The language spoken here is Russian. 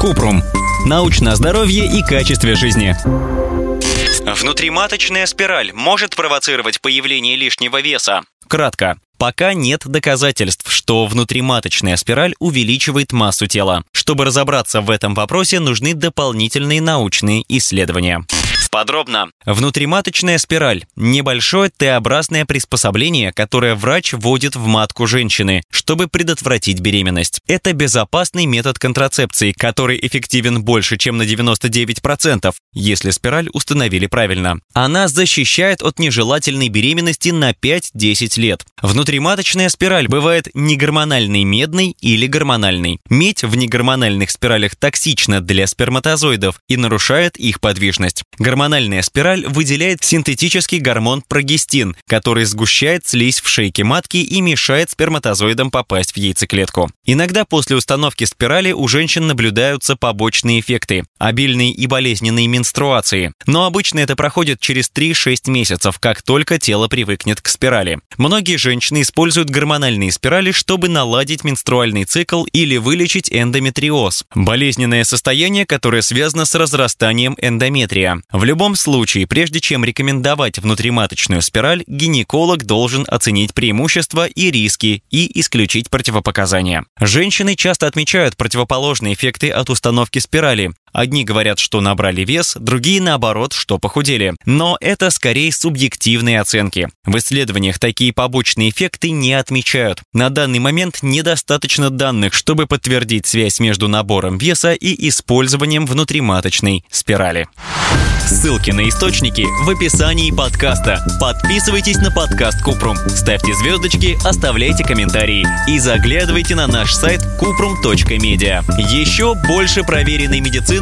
Купрум. Научное здоровье и качестве жизни. Внутриматочная спираль может провоцировать появление лишнего веса. Кратко. Пока нет доказательств, что внутриматочная спираль увеличивает массу тела. Чтобы разобраться в этом вопросе, нужны дополнительные научные исследования. Подробно. Внутриматочная спираль – небольшое Т-образное приспособление, которое врач вводит в матку женщины, чтобы предотвратить беременность. Это безопасный метод контрацепции, который эффективен больше, чем на 99%, если спираль установили правильно. Она защищает от нежелательной беременности на 5-10 лет. Внутриматочная спираль бывает негормональной медной или гормональной. Медь в негормональных спиралях токсична для сперматозоидов и нарушает их подвижность. Гормональная спираль выделяет синтетический гормон прогестин, который сгущает слизь в шейке матки и мешает сперматозоидам попасть в яйцеклетку. Иногда после установки спирали у женщин наблюдаются побочные эффекты – обильные и болезненные менструации. Но обычно это проходит через 3-6 месяцев, как только тело привыкнет к спирали. Многие женщины используют гормональные спирали, чтобы наладить менструальный цикл или вылечить эндометриоз – болезненное состояние, которое связано с разрастанием эндометрия. В любом случае, прежде чем рекомендовать внутриматочную спираль, гинеколог должен оценить преимущества и риски и исключить противопоказания. Женщины часто отмечают противоположные эффекты от установки спирали. Одни говорят, что набрали вес, другие наоборот, что похудели. Но это скорее субъективные оценки. В исследованиях такие побочные эффекты не отмечают. На данный момент недостаточно данных, чтобы подтвердить связь между набором веса и использованием внутриматочной спирали. Ссылки на источники в описании подкаста. Подписывайтесь на подкаст Купрум, ставьте звездочки, оставляйте комментарии и заглядывайте на наш сайт kuprum.media. Еще больше проверенной медицины